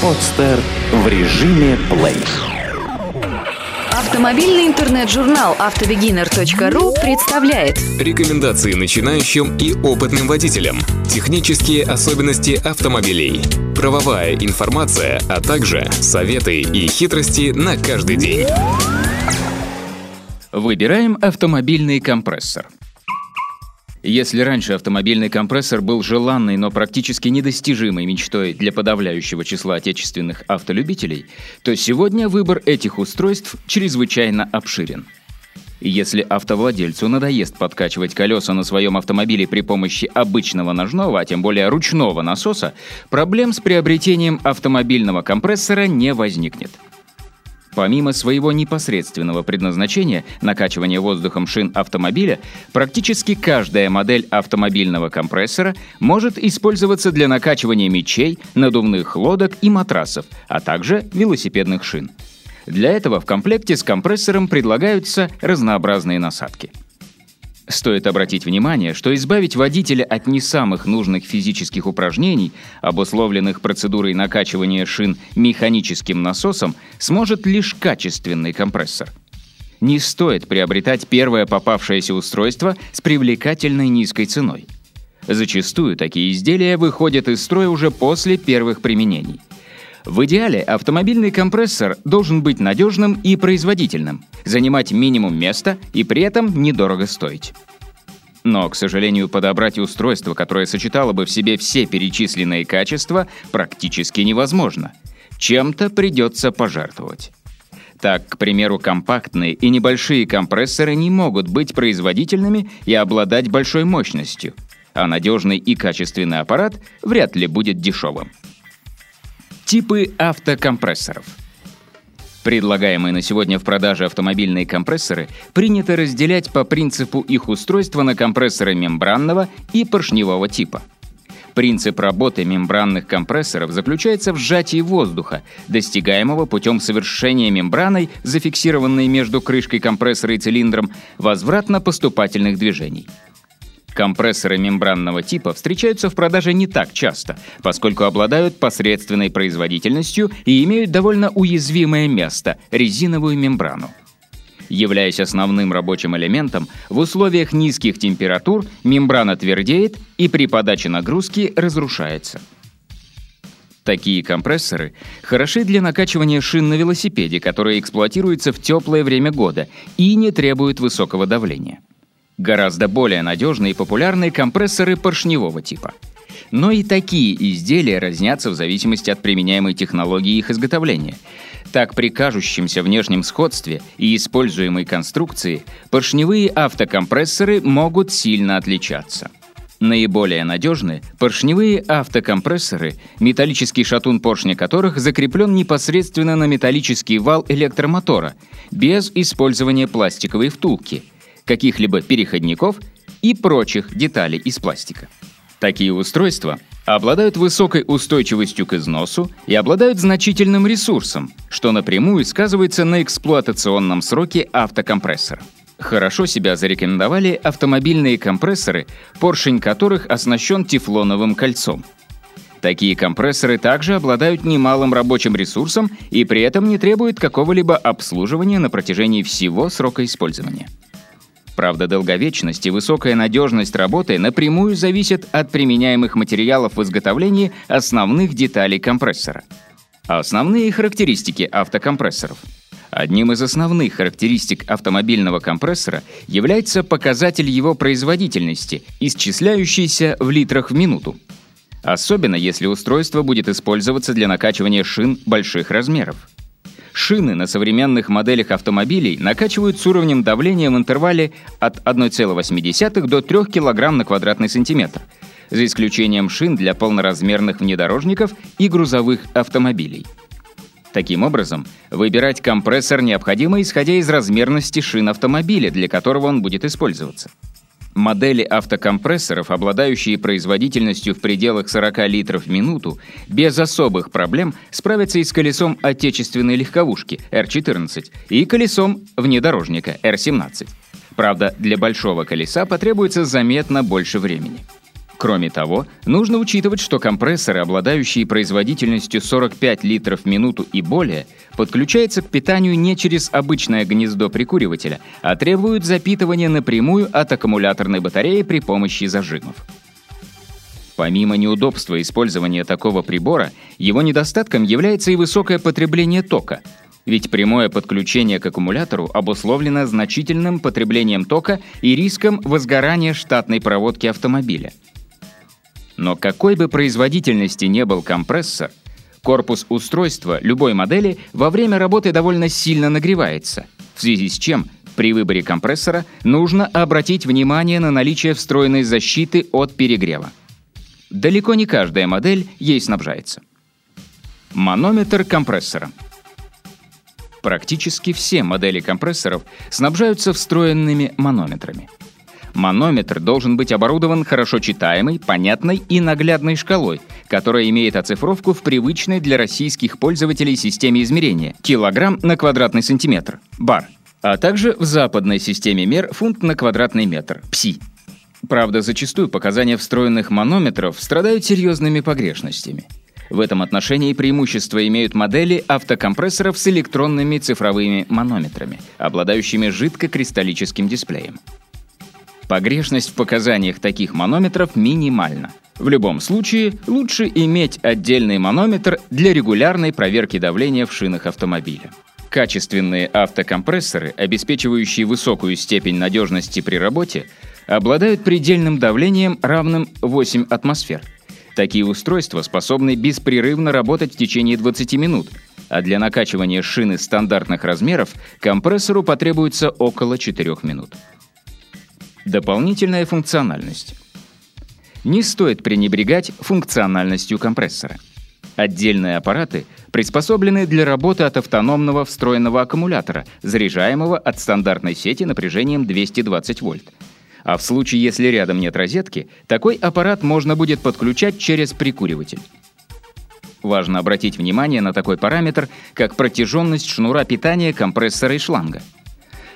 Подстер в режиме плей. Автомобильный интернет-журнал автобегинер.ру представляет Рекомендации начинающим и опытным водителям. Технические особенности автомобилей. Правовая информация, а также советы и хитрости на каждый день. Выбираем автомобильный компрессор. Если раньше автомобильный компрессор был желанной, но практически недостижимой мечтой для подавляющего числа отечественных автолюбителей, то сегодня выбор этих устройств чрезвычайно обширен. Если автовладельцу надоест подкачивать колеса на своем автомобиле при помощи обычного ножного, а тем более ручного насоса, проблем с приобретением автомобильного компрессора не возникнет – Помимо своего непосредственного предназначения накачивания воздухом шин автомобиля, практически каждая модель автомобильного компрессора может использоваться для накачивания мечей, надувных лодок и матрасов, а также велосипедных шин. Для этого в комплекте с компрессором предлагаются разнообразные насадки – Стоит обратить внимание, что избавить водителя от не самых нужных физических упражнений, обусловленных процедурой накачивания шин механическим насосом, сможет лишь качественный компрессор. Не стоит приобретать первое попавшееся устройство с привлекательной низкой ценой. Зачастую такие изделия выходят из строя уже после первых применений. В идеале автомобильный компрессор должен быть надежным и производительным, занимать минимум места и при этом недорого стоить. Но, к сожалению, подобрать устройство, которое сочетало бы в себе все перечисленные качества, практически невозможно. Чем-то придется пожертвовать. Так, к примеру, компактные и небольшие компрессоры не могут быть производительными и обладать большой мощностью, а надежный и качественный аппарат вряд ли будет дешевым. Типы автокомпрессоров. Предлагаемые на сегодня в продаже автомобильные компрессоры принято разделять по принципу их устройства на компрессоры мембранного и поршневого типа. Принцип работы мембранных компрессоров заключается в сжатии воздуха, достигаемого путем совершения мембраной, зафиксированной между крышкой компрессора и цилиндром, возвратно-поступательных движений – Компрессоры мембранного типа встречаются в продаже не так часто, поскольку обладают посредственной производительностью и имеют довольно уязвимое место – резиновую мембрану. Являясь основным рабочим элементом, в условиях низких температур мембрана твердеет и при подаче нагрузки разрушается. Такие компрессоры хороши для накачивания шин на велосипеде, которые эксплуатируются в теплое время года и не требуют высокого давления. Гораздо более надежные и популярные компрессоры поршневого типа. Но и такие изделия разнятся в зависимости от применяемой технологии их изготовления. Так, при кажущемся внешнем сходстве и используемой конструкции поршневые автокомпрессоры могут сильно отличаться. Наиболее надежны поршневые автокомпрессоры, металлический шатун поршня которых закреплен непосредственно на металлический вал электромотора, без использования пластиковой втулки – каких-либо переходников и прочих деталей из пластика. Такие устройства обладают высокой устойчивостью к износу и обладают значительным ресурсом, что напрямую сказывается на эксплуатационном сроке автокомпрессора. Хорошо себя зарекомендовали автомобильные компрессоры, поршень которых оснащен тефлоновым кольцом. Такие компрессоры также обладают немалым рабочим ресурсом и при этом не требуют какого-либо обслуживания на протяжении всего срока использования. Правда, долговечность и высокая надежность работы напрямую зависят от применяемых материалов в изготовлении основных деталей компрессора. Основные характеристики автокомпрессоров. Одним из основных характеристик автомобильного компрессора является показатель его производительности, исчисляющийся в литрах в минуту. Особенно если устройство будет использоваться для накачивания шин больших размеров. Шины на современных моделях автомобилей накачивают с уровнем давления в интервале от 1,8 до 3 кг на квадратный сантиметр, за исключением шин для полноразмерных внедорожников и грузовых автомобилей. Таким образом, выбирать компрессор необходимо исходя из размерности шин автомобиля, для которого он будет использоваться. Модели автокомпрессоров, обладающие производительностью в пределах 40 литров в минуту, без особых проблем справятся и с колесом отечественной легковушки R14 и колесом внедорожника R17. Правда, для большого колеса потребуется заметно больше времени. Кроме того, нужно учитывать, что компрессоры, обладающие производительностью 45 литров в минуту и более, подключаются к питанию не через обычное гнездо прикуривателя, а требуют запитывания напрямую от аккумуляторной батареи при помощи зажимов. Помимо неудобства использования такого прибора, его недостатком является и высокое потребление тока, ведь прямое подключение к аккумулятору обусловлено значительным потреблением тока и риском возгорания штатной проводки автомобиля – но какой бы производительности не был компрессор, корпус устройства любой модели во время работы довольно сильно нагревается, в связи с чем при выборе компрессора нужно обратить внимание на наличие встроенной защиты от перегрева. Далеко не каждая модель ей снабжается. Манометр компрессора. Практически все модели компрессоров снабжаются встроенными манометрами. Манометр должен быть оборудован хорошо читаемой, понятной и наглядной шкалой, которая имеет оцифровку в привычной для российских пользователей системе измерения – килограмм на квадратный сантиметр – бар, а также в западной системе мер фунт на квадратный метр – ПСИ. Правда, зачастую показания встроенных манометров страдают серьезными погрешностями. В этом отношении преимущество имеют модели автокомпрессоров с электронными цифровыми манометрами, обладающими жидкокристаллическим дисплеем. Погрешность в показаниях таких манометров минимальна. В любом случае, лучше иметь отдельный манометр для регулярной проверки давления в шинах автомобиля. Качественные автокомпрессоры, обеспечивающие высокую степень надежности при работе, обладают предельным давлением, равным 8 атмосфер. Такие устройства способны беспрерывно работать в течение 20 минут, а для накачивания шины стандартных размеров компрессору потребуется около 4 минут. Дополнительная функциональность. Не стоит пренебрегать функциональностью компрессора. Отдельные аппараты приспособлены для работы от автономного встроенного аккумулятора, заряжаемого от стандартной сети напряжением 220 вольт. А в случае, если рядом нет розетки, такой аппарат можно будет подключать через прикуриватель. Важно обратить внимание на такой параметр, как протяженность шнура питания компрессора и шланга –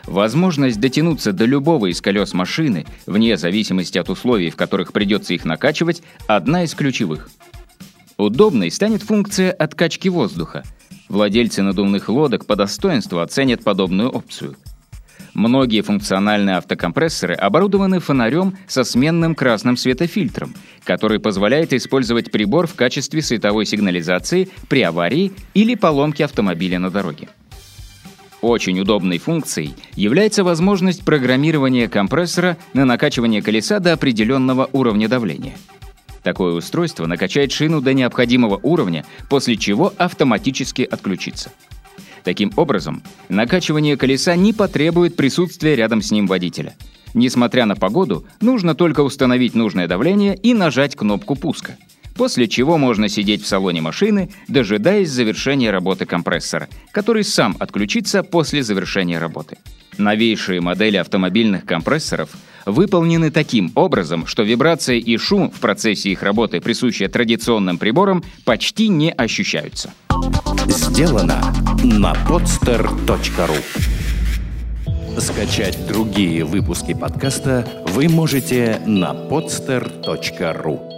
Возможность дотянуться до любого из колес машины, вне зависимости от условий, в которых придется их накачивать, одна из ключевых. Удобной станет функция откачки воздуха. Владельцы надувных лодок по достоинству оценят подобную опцию. Многие функциональные автокомпрессоры оборудованы фонарем со сменным красным светофильтром, который позволяет использовать прибор в качестве световой сигнализации при аварии или поломке автомобиля на дороге. Очень удобной функцией является возможность программирования компрессора на накачивание колеса до определенного уровня давления. Такое устройство накачает шину до необходимого уровня, после чего автоматически отключится. Таким образом, накачивание колеса не потребует присутствия рядом с ним водителя. Несмотря на погоду, нужно только установить нужное давление и нажать кнопку пуска – после чего можно сидеть в салоне машины, дожидаясь завершения работы компрессора, который сам отключится после завершения работы. Новейшие модели автомобильных компрессоров выполнены таким образом, что вибрация и шум в процессе их работы, присущие традиционным приборам, почти не ощущаются. Сделано на podster.ru Скачать другие выпуски подкаста вы можете на podster.ru